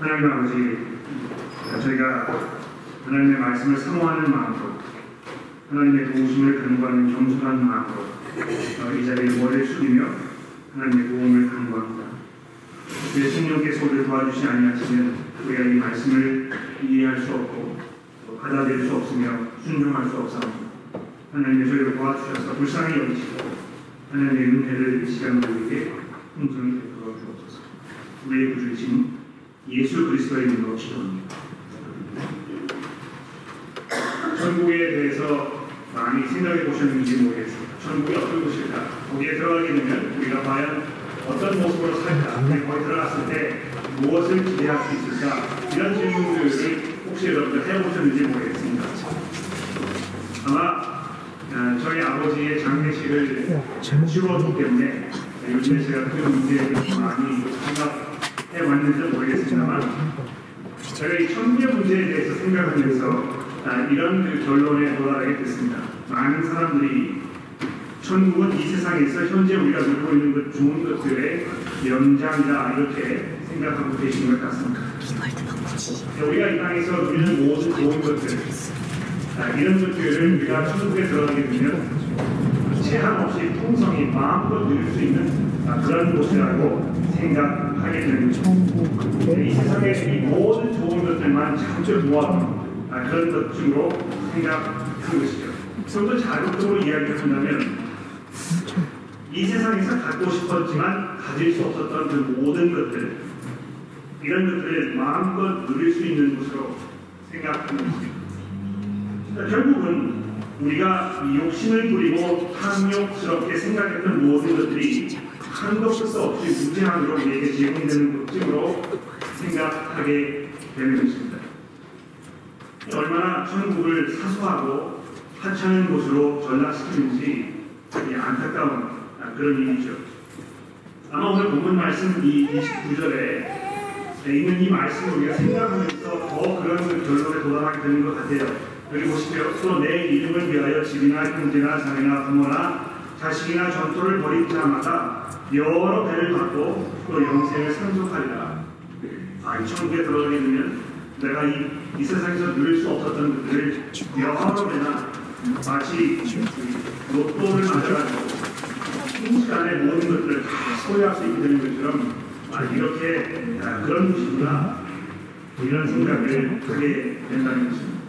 하나님 아버지 저희가 하나님의 말씀을 사모하는 마음으로 하나님의 도우심을 간구하는 겸손한 마음으로 어, 이 자리에 머리를 숙이며 하나님의 도움을 간구합니다. 내 성령께서 우리를 도와주시 아니하시면 우리가 이 말씀을 이해할 수 없고 또 받아들일 수 없으며 순종할 수 없사옵니다. 하나님의 저희를 도와주셔서 불쌍히 여기시고 하나님의 은혜를 이 시간 우리에게 풍성히 베풀어 주옵소서. 우리의 구주이신 예수 그리스도의 이름으로 기도합니다. 천국에 대해서 많이 생각해 보셨는지 모르겠습니다. 천국이 어떤 곳일까? 거기에 들어가게 되면 우리가 과연 어떤 모습으로 살까? 거기 들어갔을 때 무엇을 기대할 수 있을까? 이런 질문들을 혹시 여러분들 해보셨는지 모르겠습니다. 아마 어, 저희 아버지의 장례식을 치러왔기 때문에 요즘에 제가 그 문제에 많이 생각 해 왔는지 모르겠습니다만 제가 이 천국의 문제에 대해서 생각하면서 아, 이런 그 결론에 도달하게 됐습니다. 많은 사람들이 천국은 이 세상에서 현재 우리가 누리고 있는 것 좋은 것들의 연장이다 이렇게 생각하고 계신 것 같습니다. 우리가 이 땅에서 누리는 모든 좋은 것들 아, 이런 것들을 우리가 천국에 들어가게 되면 제한 없이 풍성히 마음껏 누릴 수 있는 아, 그런 곳이라고 생각 거죠. 이 세상의 이 모든 좋은 것들만 잠깐 모아둔 아, 그런 것으로 생각한 것이죠. 좀 더 자극적으로 이야기한다면 이 세상에서 갖고 싶었지만 가질 수 없었던 그 모든 것들 이런 것들을 마음껏 누릴 수 있는 곳으로 생각하는 것입니다. 그러니까 결국은 우리가 욕심을 부리고 탐욕스럽게 생각했던 모든 것들이 한도 끝도 없이 무제한으로 우리에게 제공되는 것쯤으로 생각하게 되는 것입니다. 얼마나 천국을 사소하고 하찮은 곳으로 전락시키는지 안타까운 그런 일이죠. 아마 오늘 본문 말씀 이 29절에 있는 이 말씀을 우리가 생각하면서 더 그런 결론에 도달하게 되는 것 같아요. 여기 보시죠. 또내 이름을 위하여 집이나 형제나 자매나 부모나 자식이나 전토를 벌인 자마다 여러 배를 받고 또 영생을 상속하리라. 아, 이 천국에 들어가게 되면 내가 이, 이 세상에서 누릴 수 없었던 것들을 여러 배나 마치 로또를 맞아가지고 순식간에 모든 것들을 다 소유할 수 있게 되는 것처럼 아, 이렇게 아, 그런 것이구나 이런 생각을 하게 된다는 것입니다.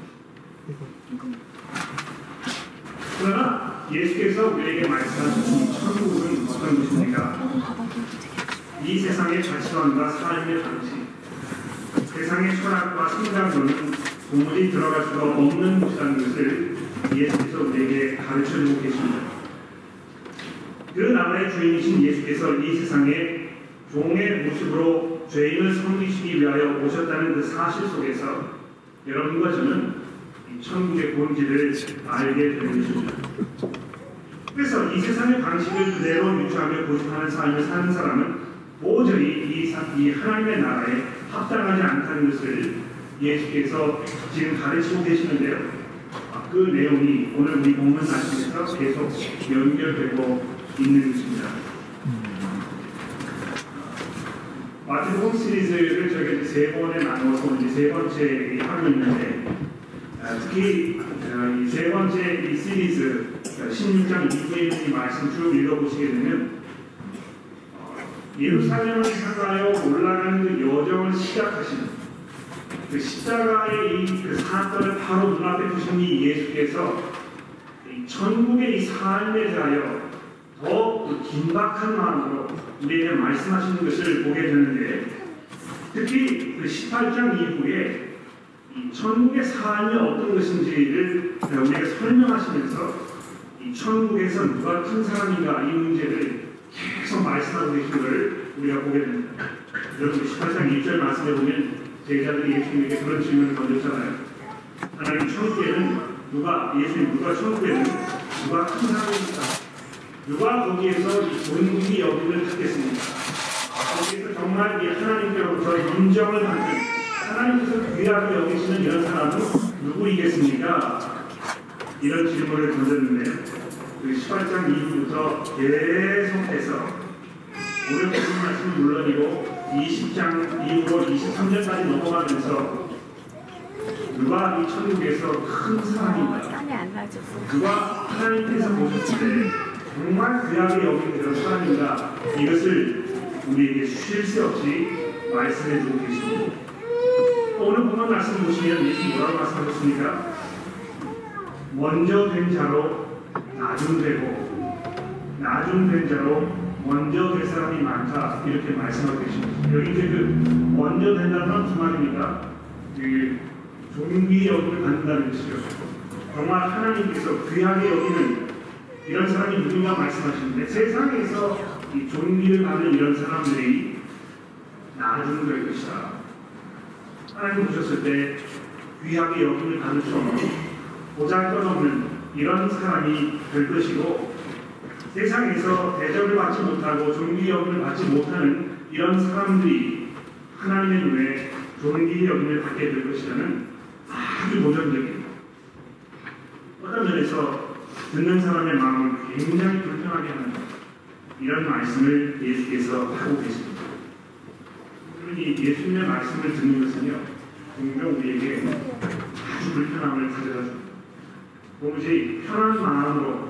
그러나 예수께서 우리에게 말씀하신 천국은 어떤 것입니까? 이 세상의 가치관과 삶의 방식, 세상의 철학과 성장도는 도무지 들어갈 수가 없는 곳이라는 것을 예수께서 우리에게 가르쳐주고 계십니다. 그 나라의 주인이신 예수께서 이 세상에 종의 모습으로 죄인을 섬기시기 위하여 오셨다는 그 사실 속에서 여러분과 저는 천국의 본질을 알게 되는 것입니다. 그래서 이 세상의 방식을 그대로 유지하며 고집하는 삶을 사는 사람은 도저히 이, 이 하나님의 나라에 합당하지 않다는 것을 예수께서 지금 가르치고 계시는데요. 그 내용이 오늘 우리 본문 말씀에서 계속 연결되고 있는 것입니다. 마태복음 시리즈를 저희가 세 번에 나눠서 이제 세 번째 하고 있는데 아, 특히 어, 이세 번째 이 시리즈 16장 그 이후에 있는 이 말씀 쭉 읽어보시게 되면 어, 예루살렘을 향하여 올라가는 그 여정을 시작하시는 그 십자가의 이 그 사건을 바로 눈앞에 두신 이 예수께서 이 천국의 이 삶에 대하여 더 그 긴박한 마음으로 우리에게 말씀하시는 것을 보게 되는데 특히 그 18장 이후에 이 천국의 삶이 어떤 것인지를 우리에게 설명하시면서 이 천국에서 누가 큰 사람인가 이 문제를 계속 말씀하고 계신 것을 우리가 보게 됩니다. 여러분 18장 1절 말씀해 보면 제자들이 예수님에게 그런 질문을 던졌잖아요. 하나님 천국에는 누가 예수님 누가 천국에는 누가 큰 사람입니까? 누가 거기에서 본국이 여기를 찾겠습니까? 거기에서 정말 이 하나님께로부터 인정을 받는 하나님께서 귀하게 여기시는 이런 사람은 누구이겠습니까? 이런 질문을 던졌는데요. 그 18장 이후부터 계속해서 오늘 보는 말씀은 물론이고 20장 이후로 23절까지 넘어가면서 누가 이 천국에서 큰 사람인가. 그가 하나님께서 보셨을 때 정말 귀하게 여긴 그런 사람인가 이것을 우리에게 쉴 새 없이 말씀해 주고 계십니다. 오늘 본문 말씀 보시면 예수 뭐라고 말씀하셨습니까? 먼저 된 자로 나중 되고 나중 된 자로 먼저 될 사람이 많다 이렇게 말씀하고 계십니다. 여기 이제 그 먼저 된다는 건 무슨 말입니까? 그 종기 여김을 받는다는 뜻이죠. 정말 하나님께서 귀하게 여기는 이런 사람이 누군가 말씀하시는데 세상에서 이 종기를 받는 이런 사람들이 나중 될 것이다. 하나님 보셨을 때 귀하게 여김을 받을 수 없는 보잘것없는 이런 사람이 될 것이고 세상에서 대접을 받지 못하고 종기 여김을 받지 못하는 이런 사람들이 하나님의 눈에 종기 여김을 받게 될 것이라는 아주 도전적인 어떤 면에서 듣는 사람의 마음을 굉장히 불편하게 하는 이런 말씀을 예수께서 하고 계십니다. 이 예수님의 말씀을 듣는 것은요, 분명 우리에게 아주 불편함을 가져다 줍니다. 도무지 편한 마음으로,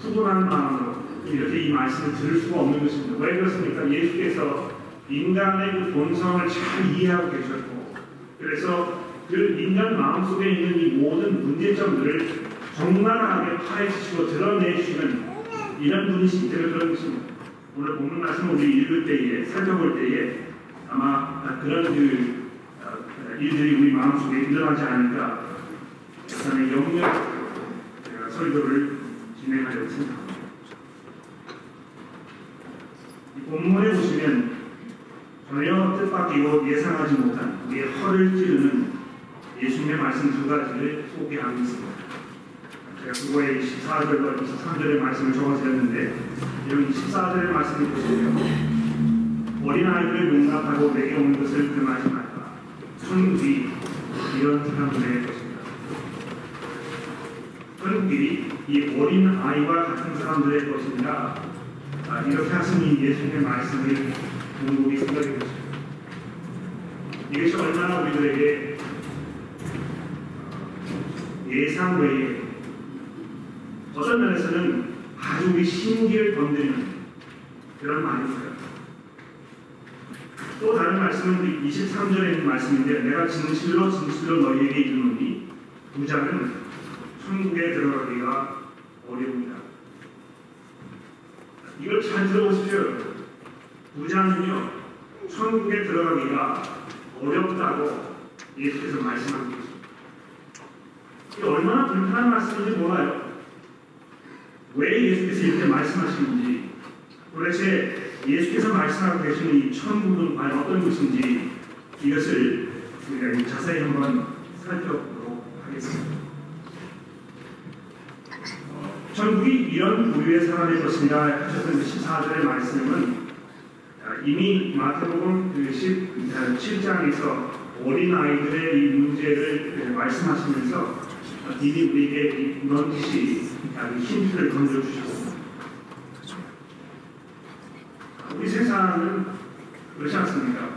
푸근한 마음으로 이렇게 이 말씀을 들을 수가 없는 것입니다. 왜 그렇습니까? 예수께서 인간의 그 본성을 잘 이해하고 계셨고, 그래서 그 인간 마음속에 있는 이 모든 문제점들을 적나라하게 파헤치시고 드러내시는 이런 분이시기 때문에 그런 것입니다. 오늘 본문 말씀 우리 읽을 때에 살펴볼 때에 아마 그런 그 어, 일들이 우리 마음속에 일어나지 않을까 저는 영역 설교를 진행하려고 생각합니다. 이 본문에 보시면 전혀 뜻밖이고 예상하지 못한 우리의 허를 찌르는 예수님의 말씀 두 가지를 소개하고 있습니다. 제가 그거에 14절과 23절의 말씀을 적어드렸는데 여기 14절의 말씀을 보시면 어린아이들을 용납하고 내게 오는 것을 금하지 말라. 천국이 이런 사람들의 것입니다. 천국이 이 어린아이와 같은 사람들의 것입니다. 아, 이렇게 하시니 예수님의 말씀을 공부이 생각해 보십니다. 이것이 얼마나 우리들에게 예상 외에 어떤 면에서는 아주 우리 신기를 건드리는 그런 말입니다. 또 다른 말씀은 23절에 있는 말씀인데 내가 진실로 진실로 너희에게 이르노니 부자는 천국에 들어가기가 어려웁니다. 이걸 잘 들어보십시오. 부자는요 천국에 들어가기가 어렵다고 예수께서 말씀하고 계십니다. 이게 얼마나 불편한 말씀인지 몰라요. 왜 예수께서 이렇게 말씀하시는지 도대체 예수께서 말씀하고 계시는 이 천국은 과연 어떤 것인지 이것을 우리가 자세히 한번 살펴보도록 하겠습니다. 천국이 이런 부류의 사람의 것이냐 하셨던 14절의 말씀은 이미 마태복음 그 17장에서 어린아이들의 이 문제를 말씀하시면서 이미 우리에게 넌지시 힌트를 던져주셨습니다. 우리 세상은 그렇지 않습니까?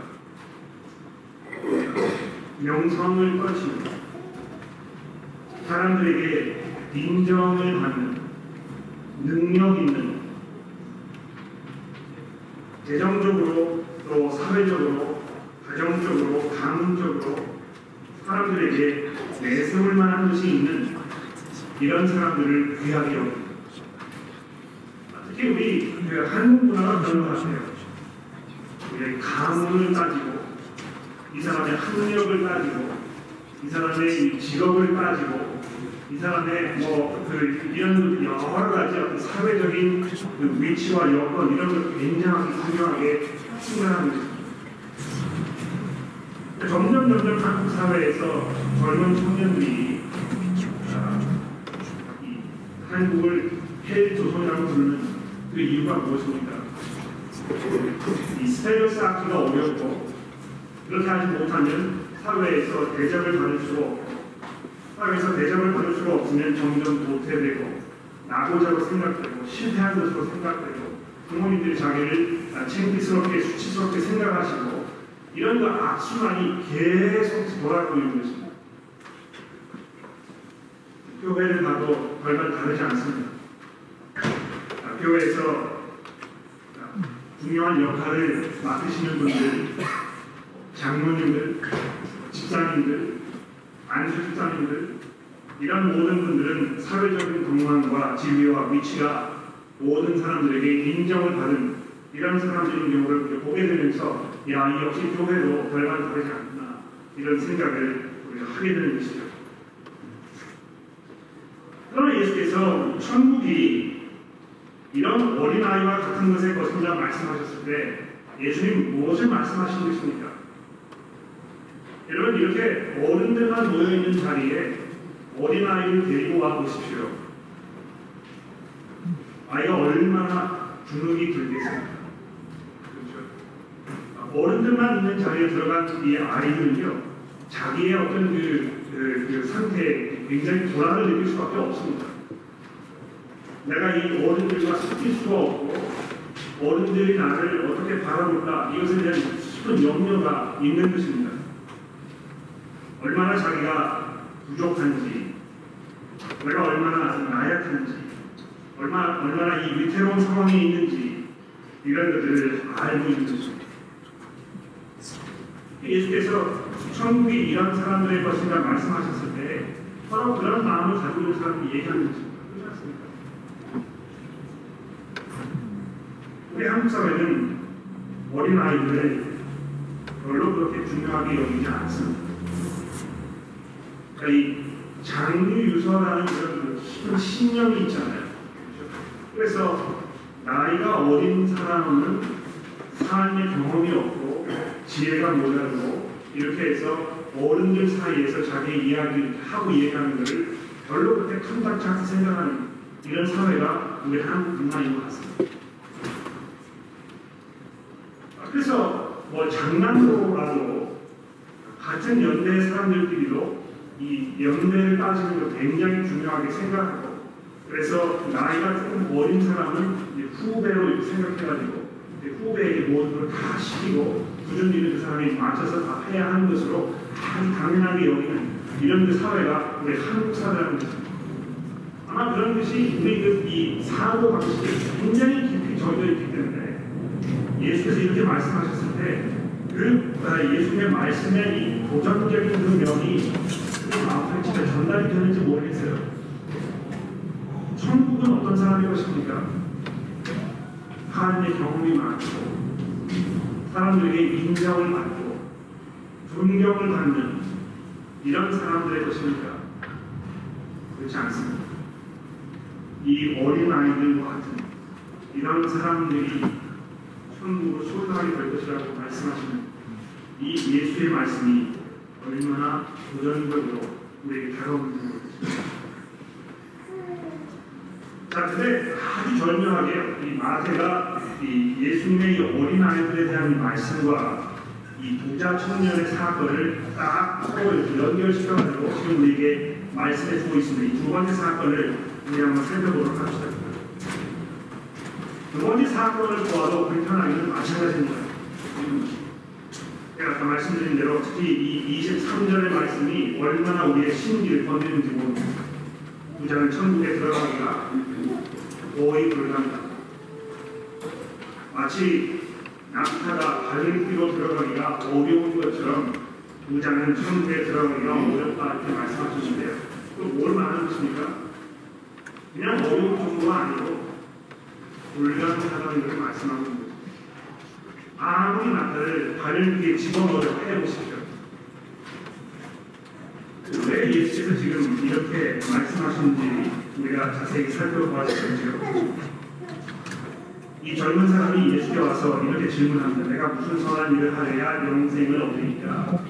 명성을 떨치고 사람들에게 인정을 받는 능력 있는 재정적으로 또 사회적으로 가정적으로 가문적으로 사람들에게 내세울 만한 것이 있는 이런 사람들을 귀하게 여깁니다. 우리 그 한국 문화가 그런 것 같아요. 우리 가문을 따지고 이 사람의 학력을 따지고 이 사람의 직업을 따지고 이 사람의 뭐 그 이런 여러 가지 어떤 사회적인 그 위치와 여건 이런 걸 굉장히 중요하게 생각하고 있습니다. 점점 점점 한국 사회에서 젊은 청년들이 아, 이 한국을 헬조선이라고 부르는 그 이유가 무엇입니까? 이 스타일 쌓기가 어렵고 그렇게 하지 못하면 사회에서 대접을 받을 수가 없고 사회에서 대접을 받을 수가 없으면 점점 도태되고 나고자로 생각되고 실패한 것으로 생각되고 부모님들이 자기를 창피스럽게 수치스럽게 생각하시고 이런 그 악순환이 계속 돌아가고 있는 것입니다. 교회를 가도 별반 다르지 않습니다. 아, 교회에서 중요한 역할을 맡으시는 분들, 장로님들, 집사님들, 안수 집사님들, 이런 모든 분들은 사회적인 동망과 지위와 위치가 모든 사람들에게 인정을 받은 이런 사람들인 경우를 보게 되면서 야, 이 역시 교회도 별반 다르지 않구나 이런 생각을 우리가 하게 되는 것이죠. 그러나 예수께서 천국이 이런 어린아이와 같은 것의 것이라 말씀하셨을 때 예수님 무엇을 말씀하신 것입니까? 여러분 이렇게 어른들만 모여있는 자리에 어린아이를 데리고 와 보십시오. 아이가 얼마나 주눅이 들겠습니까? 그렇죠? 어른들만 있는 자리에 들어간 이 아이들은요, 자기의 어떤 그, 그, 그 상태에 굉장히 불안을 느낄 수밖에 없습니다. 내가 이 어른들과 섞일 수가 없고, 어른들이 나를 어떻게 바라볼까, 이것에 대한 깊은 염려가 있는 것입니다. 얼마나 자기가 부족한지, 내가 얼마나 나약한지, 얼마, 얼마나 이 위태로운 상황에 있는지, 이런 것들을 알고 있는 것입니다. 예수께서 천국이 이런 사람들의 것인가 말씀하셨을 때 바로 그런 마음을 가지고 있는 사람이 얘기하는 것입니다. 그렇지 않습니까? 우리 한국 사회는 어린아이들을 별로 그렇게 중요하게 여기지 않습니다. 그러니까 이 장유유서라는 그런 깊은 신념이 있잖아요. 그래서 나이가 어린 사람은 삶의 경험이 없고 지혜가 모자르고 이렇게 해서 어른들 사이에서 자기 이야기를 하고 얘기하는 것을 별로 그렇게 탐탁지 않게 생각하는 이런 사회가 우리 한국 문화인 것 같습니다. 그래서 뭐 장난으로라도 같은 연대의 사람들끼리도 이 연대를 따지는 거 굉장히 중요하게 생각하고 그래서 나이가 조금 어린 사람은 후배로 생각해가지고 후배에게 모든 걸 다 시키고 굳은 일을 그 사람이 맞춰서 다 해야 하는 것으로 당연하게 여기는 이런 그 사회가 우리 한국 사회라는. 아마 그런 것이 우리 그이 사고 방식에 굉장히 깊이 젖어 있기 때문에 예수께서 이렇게 말씀하셨을 때 그 예수님의 말씀의 이 도전적인 그 면이 그 마음속에 진짜 전달이 되는지 모르겠어요. 천국은 어떤 사람이 것입니까? 하나님의 경험이 많고 사람들에게 인정을 받고 존경을 받는 이런 사람들의 것입니까? 그렇지 않습니다. 이 어린 아이들과 같은 이런 사람들이 천국으로 소유하게 될 것이라고 말씀하시는 이 예수의 말씀이 얼마나 도전적으로 우리에게 다가오는 것입니다. 자, 근데 아주 절묘하게 이 마태가 이 예수님의 이 어린 아이들에 대한 말씀과 이 부자 청년의 사건을 딱 서로 연결시켜가지고 지금 우리에게 말씀해 주고 있습니다. 이 두 번째 사건을 우리 한번 살펴보도록 합시다. 두 번째 사건을 보아도 불편하기는 마찬가지입니다. 제가 아까 말씀드린 대로 특히 이 23절의 말씀이 얼마나 우리의 심기를 건드리는지 모릅니다. 부자는 천국에 들어가기가 거의 불가능합니다. 마치 낙타가 발길로 들어가기가 어려운 것처럼 부자는 천국에 들어가기가 어렵다 이렇게 말씀하셨는데요. 그뭘 말하는 것입니까? 그냥 어려운 정도가 아니고 것을 말씀하고 있는 거죠. 아무리 낙타를 발길에 집어넣어 해보십시오. 왜 예수께서 지금 이렇게 말씀하시는지 우리가 자세히 살펴봐야겠죠. 이 젊은 사람이 예수께 와서 이렇게 질문합니다. 내가 무슨 선한 일을 하여야 영생을 얻으니까?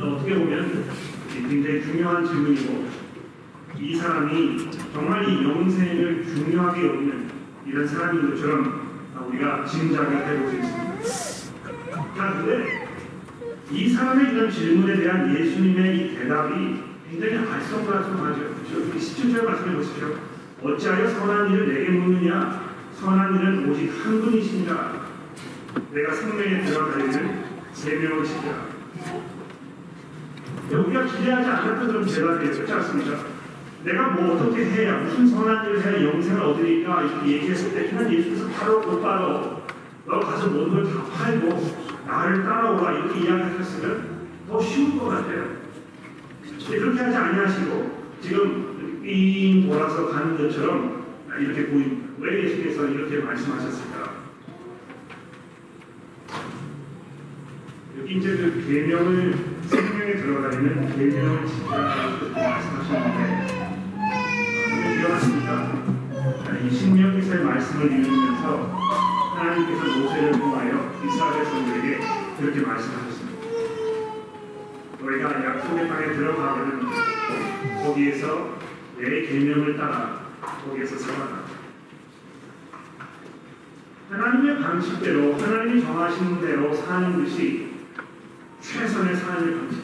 어떻게 보면 굉장히 중요한 질문이고 이 사람이 정말 이 영생을 중요하게 여기는 이런 사람인 것처럼 우리가 해볼 수 있습니다. 자, 근데 이 사람의 이런 질문에 대한 예수님의 이 대답이 굉장히 알쏭달쏭하죠. 그렇죠? 17절 말씀해 보십시오. 어찌하여 선한 일을 내게 묻느냐? 선한 일은 오직 한 분이시니라. 내가 생명에 들어가려는 지키라. 우리가 기대하지 않았던 그런 대답이에요. 그렇지 않습니까? 내가 뭐 어떻게 해야 무슨 선한 일을 해야 영생을 얻으니까 이렇게 얘기했을 때 그냥 예수께서 바로 곧바로 너 가서 모든 걸다 팔고 나를 따라오라 이렇게 이야기했으면 더 쉬운 것 같아요. 근데 그렇게 하지 아니하시고 지금 삥 돌아서 가는 것처럼 이렇게 보입니다. 왜 예수께서 이렇게 말씀하셨을까? 여기 이제 그 계명을 생명에 들어가려면 계명을 지키라고 말씀하셨는데 말씀을 읽으면서 하나님께서 모세를 통하여 이스라엘 성들에게 그렇게 말씀하셨습니다. 너희가 약속의 땅에 들어가거든 거기에서 내 계명을 따라 거기에서 살아라. 하나님의 방식대로 하나님이 정하신 대로 사는 것이 최선의 삶의 방식.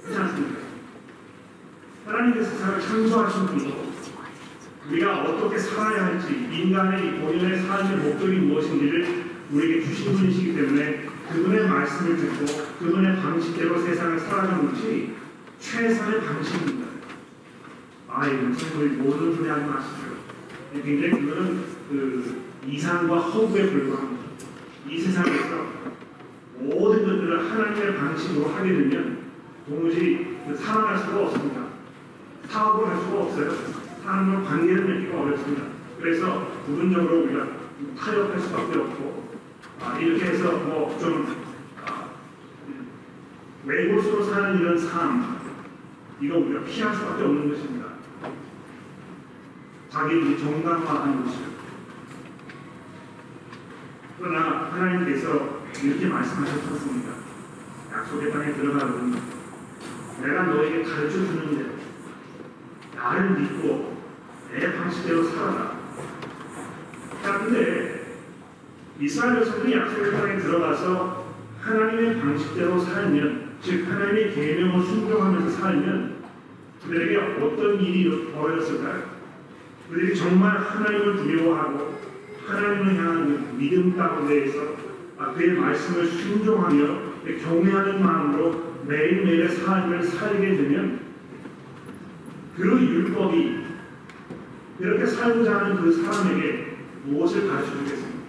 그렇지 않습니까? 하나님께서 세상을 창조하신 분이고 우리가 어떻게 살아야 할지 인간의 본연의 삶의 목적이 무엇인지를 우리에게 주신 분이시기 때문에 그분의 말씀을 듣고 그분의 방식대로 세상을 살아가는 것이 최선의 방식입니다. 아, 이 목사님 모든 소리 하지 마시죠. 굉장히 그거는 그 이상과 허구에 불과합니다. 이 세상에서 모든 것들을 하나님의 방식으로 하게 되면 도무지 살아갈 수가 없습니다. 사업을 할 수가 없어요. 사람과 관계를 맺기가 어렵습니다. 그래서 부분적으로 우리가 타협할 수밖에 없고 아, 이렇게 해서 뭐좀 아, 외골수로 사는 이런 삶 이거 우리가 피할 수밖에 없는 것입니다. 자기 정당화하는 것이죠. 그러나 하나님께서 이렇게 말씀하셨습니다. 약속의 땅에 들어가면 내가 너에게 가르쳐 주는 대로 나를 믿고 내 방식대로 살아라. 자, 근데 이스라엘 백성들이 약속의 땅에 들어가서 하나님의 방식대로 살면, 즉 하나님의 계명을 순종하면서 살면 그들에게 어떤 일이 벌어졌을까요? 그들이 정말 하나님을 두려워하고 하나님을 향한 그 믿음 가운데에서 그의 말씀을 순종하며 경외하는 마음으로 매일매일의 삶을 살게 되면 그 율법이 이렇게 살고자 하는 그 사람에게 무엇을 가르쳐 주겠습니까?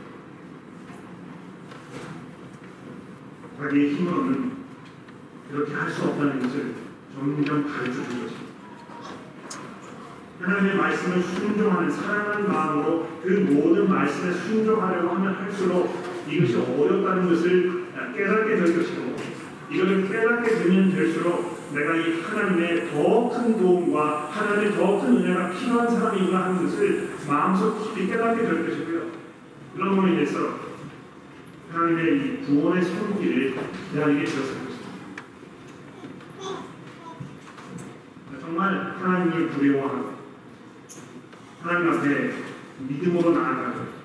자기의 힘으로는 그렇게 할 수 없다는 것을 점점 가르쳐 준 것입니다. 하나님의 말씀을 순종하는 사랑하는 마음으로 그 모든 말씀에 순종하려고 하면 할수록 이것이 어렵다는 것을 깨닫게 될 것이고 이것을 깨닫게 되면 될수록 내가 이 하나님의 더 큰 도움과 하나님의 더 큰 은혜가 필요한 사람이구나 하는 것을 마음속 깊이 깨닫게 될 것이고요. 그런 걸로 인해서 하나님의 이 구원의 손길을 기다리게 되었을 것입니다. 정말 하나님을 두려워하고 하나님 앞에 믿음으로 나아가고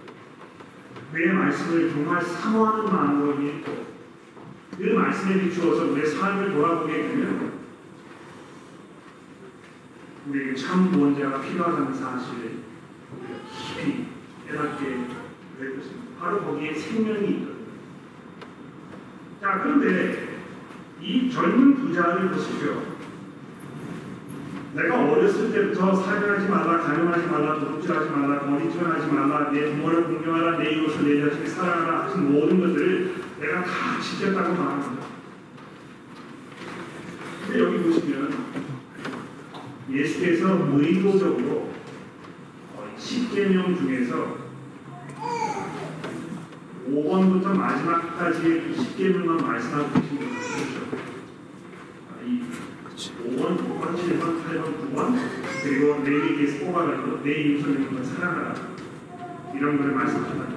그의 말씀을 정말 사모하는 마음으로 그 말씀에 비추어서 내 삶을 돌아보게 되면 우리에게 참 구원자가 필요하다는 사실을 우리가 깊이 깨닫게 될 것입니다. 바로 거기에 생명이 있거든요. 자, 그런데 이 젊은 부자를 보시죠. 내가 어렸을 때부터 사냥하지 말라, 가늠하지 말라, 도둑질하지 말라, 거짓말하지 말라, 내 부모를 공경하라, 내 이웃을 내 자신을 사랑하라 하신 모든 것들을 내가 다 지켰다고 말합니다. 근데 여기 보시면 예수께서 의도적으로 10계명 중에서 5번부터 마지막까지의 10계명만 말씀하고 계신 거죠. 이 5번, 5번, 7번, 8번, 9번 그리고 내일에게서 뽑아가지고 내걸 사랑하라 이런 것을 말씀하신다.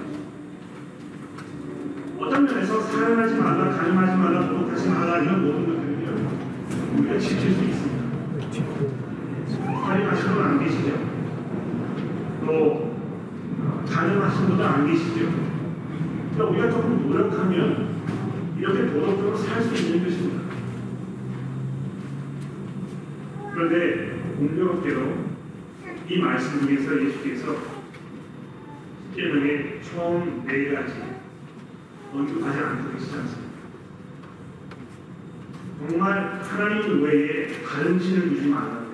어떤 면에서 사랑하지 말라, 가늠하지 말라, 도둑하지 말라 이런 모든 것들은요 우리가 지킬 수 있습니다. 살인하신 분안 계시죠? 또 가늠하신 분도 안 계시죠? 그러니까 우리가 조금 노력하면 이렇게 도덕적으로 살 수 있는 것입니다. 그런데 공교롭게도 이 말씀 중에서 예수께서 십계명의 총 네 가지 언급하지 않고 계시지 않습니까? 정말 하나님 외에 다른 신을 두지 말라고.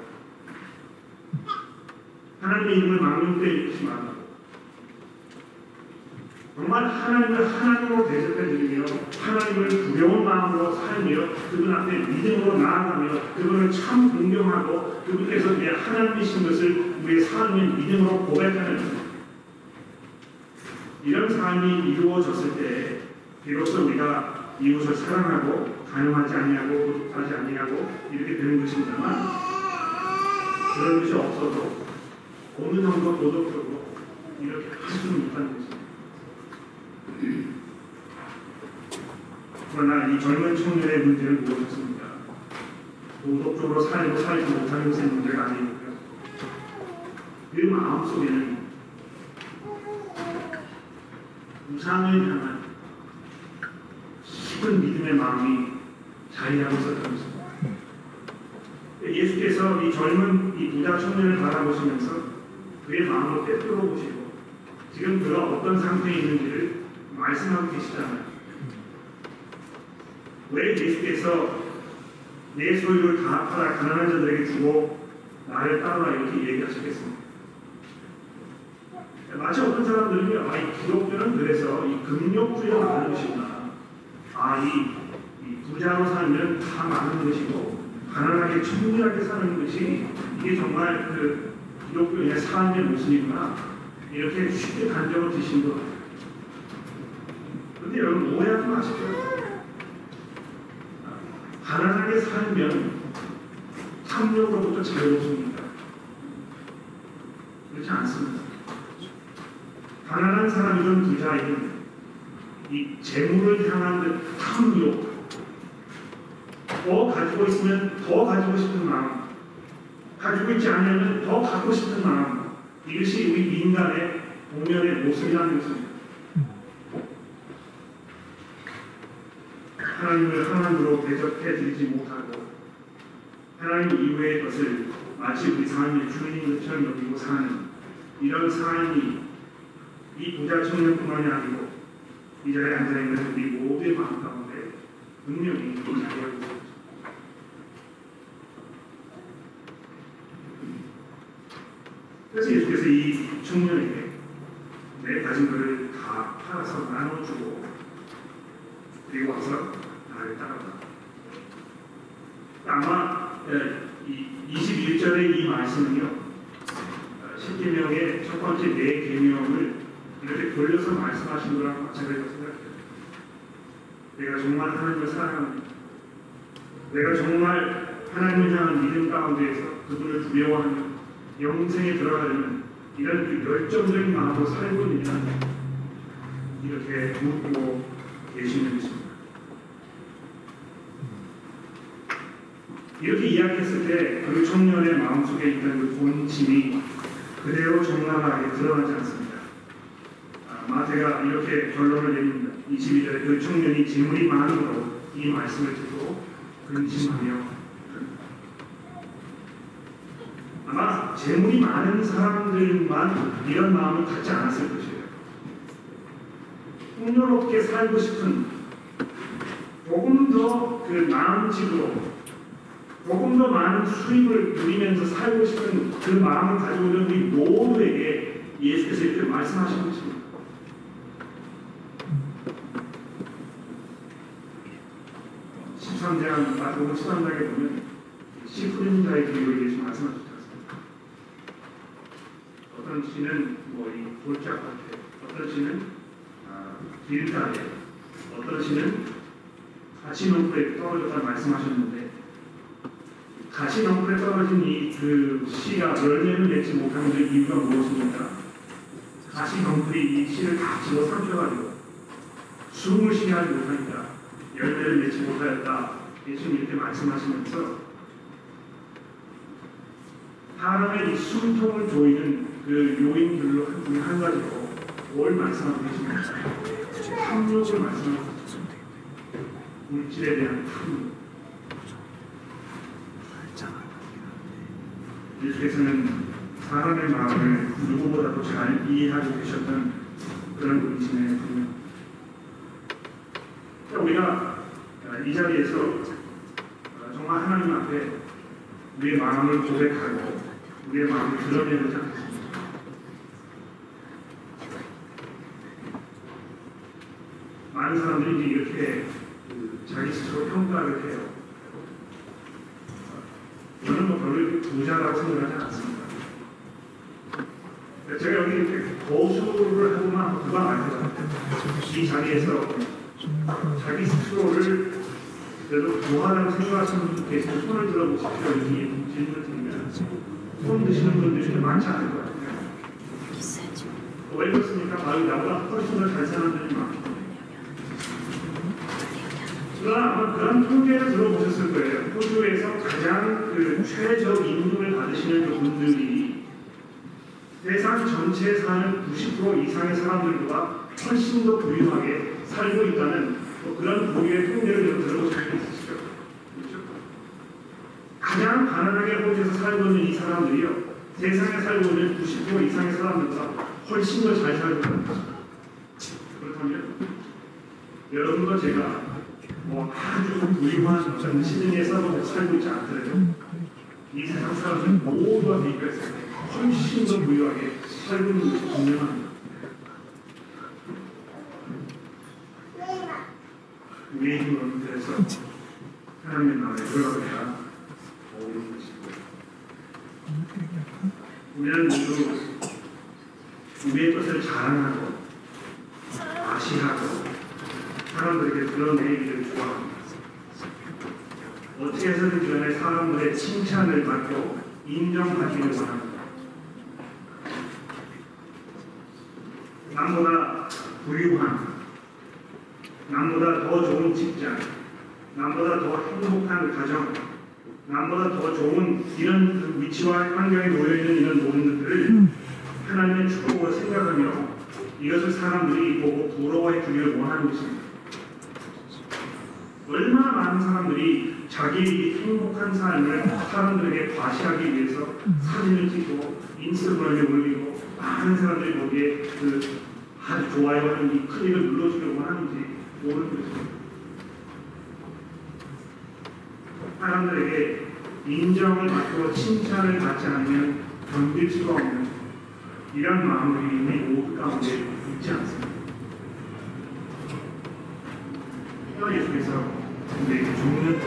하나님의 이름을 망령되이 두지 말라고. 정말 하나님을 하나님으로 대접해 드리며 하나님을 두려운 마음으로 살며 그분 앞에 믿음으로 나아가며 그분을 참 존경하고 그분께서 내 하나님이신 것을 우리의 삶의 믿음으로 고백하는 이런 삶이 이루어졌을 때 비로소 우리가 이웃을 사랑하고 가늠하지 아니하고 고집하지 아니하고 이렇게 되는 것입니다만 그런 것이 없어도 어느 정도 도덕적으로 이렇게 할 수는 있다는 것입니다. 그러나 이 젊은 청년의 문제는 무엇이었습니까? 도덕적으로 살고 살지 못하는 것의 문제가 아니고요. 그 마음속에는 우상을 향한 깊은 믿음의 마음이 자리하고 있었던 것입니다. 예수께서 이 젊은 이 부자 청년을 바라보시면서 그의 마음을 꿰뚫어 보시고 지금 그가 어떤 상태에 있는지를 말씀하고 계시잖아요. 왜 예수께서 내 소유를 다 팔아 가난한 자들에게 주고 나를 따르라 이렇게 얘기하셨겠습니까? 마치 어떤 사람들은요, 아, 이 기독교는 그래서 이 금욕주의가 많은 것이구나. 아, 이, 이 부자로 살면 다 많은 것이고, 가난하게 청결하게 사는 것이 이게 정말 그 기독교의 삶의 모습이구나. 이렇게 쉽게 단정을 드신 것 같아요. 근데 여러분, 오해하지 마십시오. 가난하게 살면 탐욕으로부터 자유롭습니다. 그렇지 않습니다. 가난한 사람이든 부자이든 이 재물을 향한 그 탐욕. 더 가지고 있으면 더 가지고 싶은 마음. 가지고 있지 않으면 더 갖고 싶은 마음. 이것이 우리 인간의 본연의 모습이라는 것입니다. 하나님을 하나님으로 대접해 드리지 못하고 하나님 이외의 것을 마치 우리 삶의 주인인 것처럼 여기고 사는 이런 삶이 이 부자 청년뿐만이 아니고 이 자리에 앉아 있는 우리 모두의 마음 가운데 분명히 자리하고 있습니다. 그래서 예수께서 이 청년에게 내 가진 것을 다 팔아서 나눠주고 그리고 와서 나를 따라라. 아마 이 21절의 이 말씀은요. 십계명의 첫 번째 네 계명을 이렇게 돌려서 말씀하신 거랑 마찬가지라고 생각해요. 내가 정말 하나님을 사랑합니다. 내가 정말 하나님을 향한 믿음 가운데에서 그분을 두려워하며 영생에 들어가려면 이런 열정적인 마음으로 살고 있느냐 이렇게 묻고 계시는 것입니다. 이렇게 이야기했을 때 그 청년의 마음속에 있던 그 본심이 그대로 적나라하게 드러나지 않습니다. 아, 마태가 이렇게 결론을 내립니다. 22절에 그 청년이 재물이 많으므로 이 말씀을 듣고 근심하며 아마 재물이 많은 사람들만 이런 마음을 갖지 않았을 것이에요. 풍요롭게 살고 싶은 조금 더그 나은 집으로 조금 더 많은 수입을 누리면서 살고 싶은 그 마음을 가지고 있는 우리 모두에게 예수께서 이렇게 말씀하신 것입니다. 십삼장 마태복음 13장에 보면 시푸린 자의 비유를 예수 말씀하셨지 않습니까? 어떤 씨는 뭐이 돌짝밭에, 어떤 씨는 아, 길가에, 어떤 씨는 가시농부에 떨어졌다 말씀하셨는데 가시농부에 떨어진 이그 씨가 열매를 맺지 못하는 그 이유가 무엇입니까? 가시농부이 이 씨를 다 집어 삼켜가지고 숨을 쉬게 하지 못하니까 열매를 맺지 못하였다. 예수님 이렇게 말씀하시면서 사람의 이 숨통을 조이는 그 요인들로 한 중에 한 가지로 뭘 말씀하고 계십니까? 탐욕을 말씀하고 계십니다. 물질에 대한 탐욕. 예수께서는 사람의 마음을 누구보다도 잘 이해하고 계셨던 그런 분이시네요. 우리가 이 자리에서 정말 하나님 앞에 우리의 마음을 고백하고 우리의 마음을 드러내고자 합니다. 많은 사람들이 이렇게 그 자기 스스로 평가를 해요. 저는 뭐 별로 부자라고 생각하지 않습니다. 제가 여기 이렇게 거수를 하고만 그만 아니라 이 자리에서 자기 스스로를 그래도 부하라고 생각하시는 분 계시면 손을 들어보십시오. 이 질문을 드리면 손 드시는 분들이 많지 않을 것 같아요. 왜 그렇습니까? 바로 나보다 훨씬 더잘 사는 분이 때문에. 그러나 아마 그런 통계를 들어보셨을 거예요. 호주에서 가장 그 최저 임금을 받으시는 그 분들이 세상 전체에 사는 90% 이상의 사람들보다 훨씬 더 부유하게 살고 있다는 뭐 그런 부유의 통계를 좀 들어보신 적 있으시죠? 그렇죠? 가장 가난하게 호주에서 살고 있는 이 사람들이요. 세상에 살고 있는 90% 이상의 사람들보다 훨씬 더 잘 살고 있다는 거죠. 그렇다면 여러분과 제가 뭐 아주 부유한 어떤 시드니에 살고 있지 않더라도 이 세상 사람들 모두와 비교했을 때 훨씬 더 부유하게 살고 있는 분명합니다. 우리의 힘은 그래서 하나님의 나라에 들어가야 어려운 것입니다. 우리는 모두 우리의 것을 자랑하고 아시하고 사람들에게 드러내기를 좋아합니다. 어떻게 해서든지 간에 사람들의 칭찬을 받고 인정받기를 원합니다. 남보다 부유한, 남보다 더 좋은 직장, 남보다 더 행복한 가정, 남보다 더 좋은 이런 그 위치와 환경에 놓여있는 이런 모든 것들을 하나님의 축복으로 생각하며 이것을 사람들이 보고 부러워해 주기를 원하는 것입니다. 얼마나 많은 사람들이 자기의 행복한 삶을 사람들에게 과시하기 위해서 사진을 찍고 인스타그램에 올리고 많은 사람들이 거기에 그 아주 좋아요 하는 이 클릭을 눌러주려고 하는지. 사람들에게 인정을 받고 칭찬을 받지 않으면 견딜 수가 없는 이런 마음들이 이미 모두 가운데 있지 않습니다. 예수께서 우리에게 분을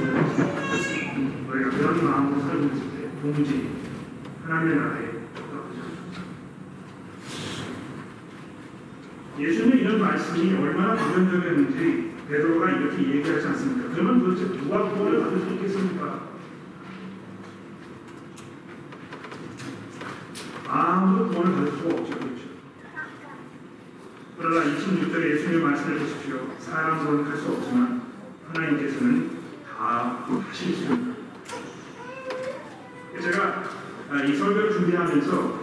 우리가 그런 마음으로 살고 있을 때 동지 하나님의 나라에 가보자. 예수님의 이런 말씀이 얼마나 도전적이었는지 베드로가 이렇게 얘기하지 않습니까? 그러면 도대체 누가 구원을 받을 수 있겠습니까? 아무도 구원을 받을 수가 없죠. 그렇죠? 그러나 26절에 예수님의 말씀을 보십시오. 사람 구원은 할수 없지만 하나님께서는 다 있습니다. 제가 아, 이 설교를 준비하면서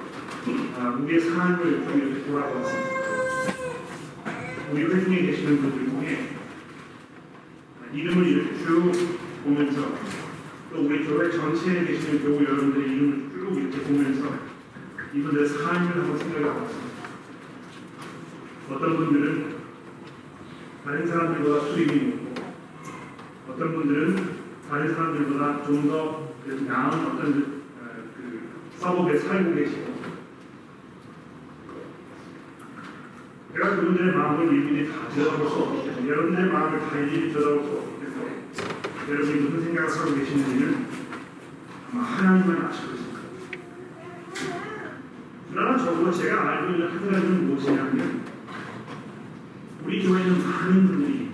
아, 우리의 삶을 좀 이렇게 돌아보았습니다. 우리 회중에 계시는 분들 중에 이름을 이렇게 쭉 보면서 또 우리 교회 전체에 계시는 교우 여러분들의 이름을 쭉 이렇게 보면서 이분들의 삶을 한번 생각해 봤습니다. 어떤 분들은 다른 사람들보다 수입이 높고 어떤 분들은 다른 사람들보다 좀 더 나은 어떤 그, 그 사업에 살고 계시고 제가 그분들의 마음을 일일이 다 들어볼 수 없기 때문에 여러분들의 마음을 다 일일이 들어볼 수 없기 때문에 여러분이 무슨 생각을 하고 계시는지는 아마 하나님만 아시고 있습니다. 그러나 적어도 제가 알고 있는 한 가지는 무엇이냐면 우리 교회는 많은 분들이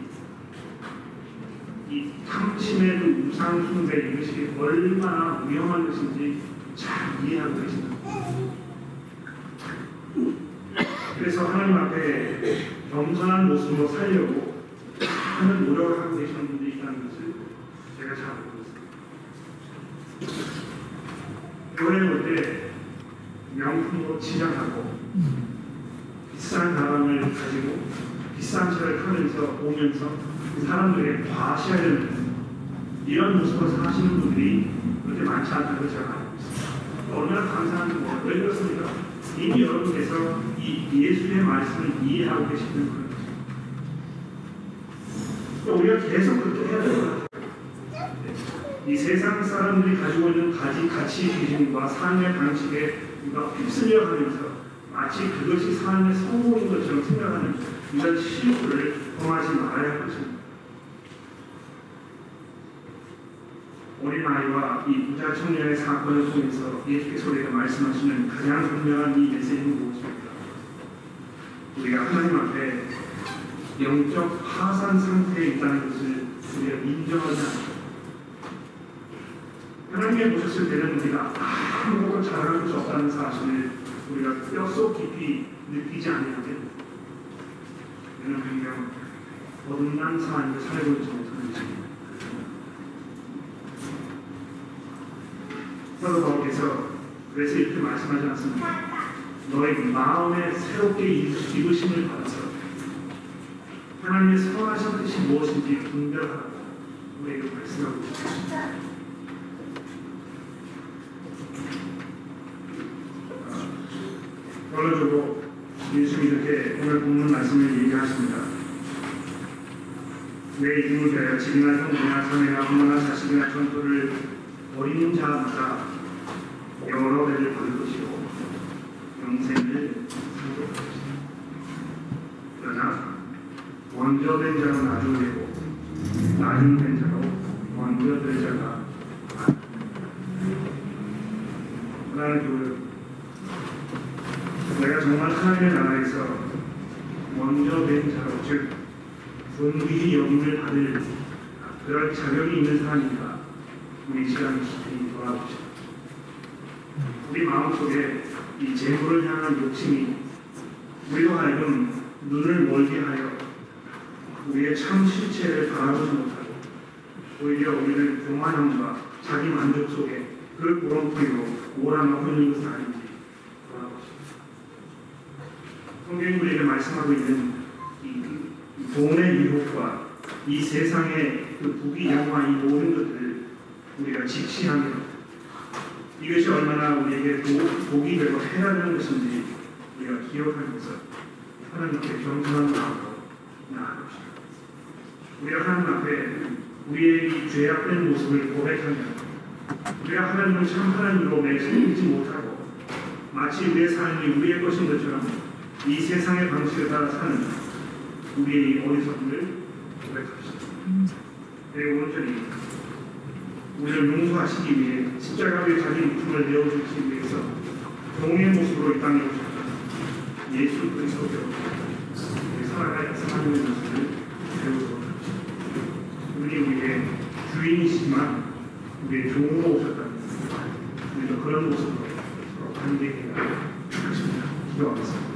이 탐침의 그 우상 숭배 이것이 얼마나 위험한 것인지 잘 이해하고 계십니다. 그래서 앞에 겸손한 모습으로 살려고 하는 노력을 하고 계시는 분들이 있다는 것을 제가 잘 알고 있습니다. 교회에 올때 명품으로 치장하고 비싼 가방을 가지고 비싼 차를 타면서 오면서 사람들에게 과시하려는 이런 모습으로 사시는 분들이 그렇게 많지 않다는 걸 제가 알고 있습니다. 얼마나 감사한지 그렇습니까? 이미 여러분께서 이 예수의 말씀을 이해하고 계시는 그런 것입니다. 우리가 계속 그렇게 해야 돼요. 이 세상 사람들이 가지고 있는 가지 가치 기준과 삶의 방식에 우리가 휩쓸려 가면서 마치 그것이 삶의 성공인 것처럼 생각하는 이런 실수를 범하지 말아야 할 것입니다. 어린아이와 이 부자 청년의 사건을 통해서 예수께서 우리가 말씀하시는 가장 분명한 이 메시지는 무엇입니까? 우리가 하나님 앞에 영적 파산 상태에 있다는 것을 우리가 인정하지 않고 하나님께 보셨을 때는 우리가 아무것도 잘할 수 없다는 사실을 우리가 뼛속 깊이 느끼지 않으면 우리는 그냥 어긋난 삶을 살고 있지 못하는 것입니다. 사도 바울께서 그래서 이렇게 말씀하지 않습니까? 너의 마음에 새롭게 입으심을 받아서 하나님의 선하신 뜻이 무엇인지 분별하라고 우리에게 말씀하고 있습니다. 결론적으로 예수님이 이렇게 오늘 본문 말씀을 얘기하십니다. 내 이름을 위하여 집이나 형제나 자매나 부모나 자식이나 전토를 버리는 자마다 배를 받을 것이고 영생을 상속할 것이다. 그러나 먼저 된 자는 나중 되고 나중 된 자로 먼저 될 자가 하나님 그 내가 정말 하나님의 나라에서 먼저 된 자로 즉 존귀히 여김을 받을 그런 자격이 있는 사람이니까 우리 시간 깊이 돌아보시다. 우리 마음속에 이 재물을 향한 욕심이 우리로 하여금 눈을 멀게 하여 우리의 참 실체를 바라보지 못하고 오히려 우리를 교만함과 자기 만족 속에 그 구렁텅이로 오라놓고 있는 것은 아닌지 돌아보십시오. 성경이 우리에게 말씀하고 있는 이 돈의 유혹과 이 세상의 그 부귀 영화 이 모든 것들을 우리가 직시하며 이것이 얼마나 우리에게 복- 복이 되고 해라되는 것인지 우리가 기억하면서 하나님께 겸손한 마음으로 나아갑시다. 우리가 하나님 앞에 우리의 이 죄악된 모습을 고백하며 우리가 하나님을 참 하나님으로 맺지 못하고 마치 우리의 삶이 우리의 것인 것처럼 이 세상의 방식에 따라 사는 우리의 이 어리석음을 고백합시다. 그리고 온전히 우리를 용서하시기 위해 십자가에 자기 목숨을 내어주시기 위해서 종의 모습으로 이 땅에 오셨다. 예수 그리스도로 우리 살아가야 사는 모습을 배우도록 합시다. 우리 우리의 주인이시지만 우리의 종으로 오셨다는 우리도 그런 모습으로 서로 관계해야 하십니다. 기도하겠습니다.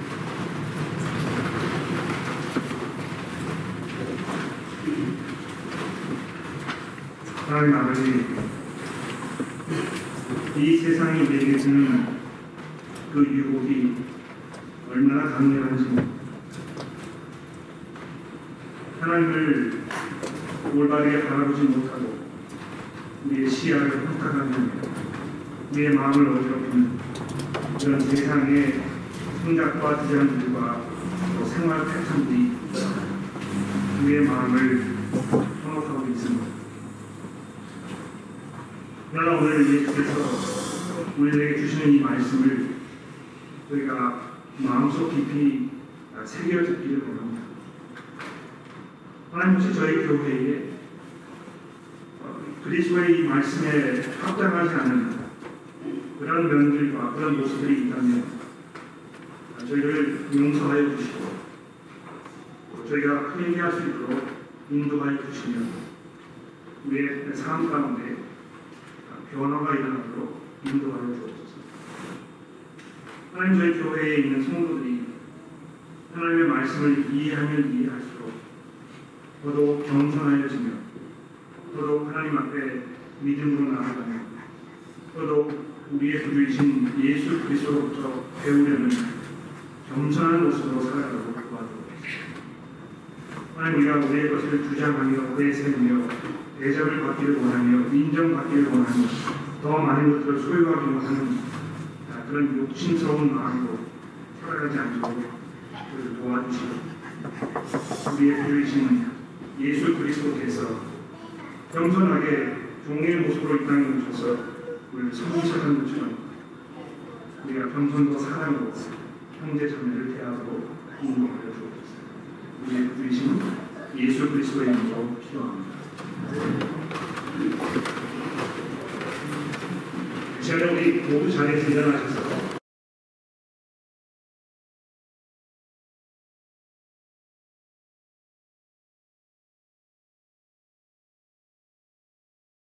이 세상이 우리에게 주는 그 유혹이 얼마나 강렬한지. 하나님을 올바르게 바라보지 못하고 우리의 시야를 헛각하며 우리의 마음을 어지럽히는 그런 세상의 생각과 주장들과 또 생활 패턴들이 우리의 마음을 현혹하고 있습니다. 그러나 오늘 예수께서 우리에게 주시는 이 말씀을 저희가 마음속 깊이 새겨 듣기를 원합니다. 하나님 혹시 저희 교회에 어, 그리스도의 이 말씀에 합당하지 않은 그런 면들과 그런 모습들이 있다면 저희를 용서하여 주시고 또 저희가 회개할 수 있도록 인도하여 주시며 우리의 삶 가운데 변화가 일어나도록 인도하여 주옵소서. 하나님 저희 교회에 있는 성도들이 하나님의 말씀을 이해하면 이해할수록 더더욱 겸손하여지며 더더욱 하나님 앞에 믿음으로 나아가며 더더욱 우리의 구주이신 예수 그리스도로부터 배우려는 겸손한 모습으로 살아가도록 도와주옵소서. 하나님 우리가 우리의 것을 주장하며 내세우며 애정을 받기를 원하며 인정받기를 원하며 더 많은 것들을 소유하기로 하는 아, 그런 욕심스러운 마음으로 살아가지 않도록 우리를 도와주시고 우리의 부르신 예수 그리스도께서 겸손하게 종의 모습으로 이 땅에 오셔서 우리를 성공하는 것처럼 우리가 겸손과 사랑으로 형제 자매를 대하고 인도하여 주옵소서 우리의 부르신 예수 그리스도의 이름으로 기도합니다. 제가 우리 모두 잘해서 일어나셨습니다.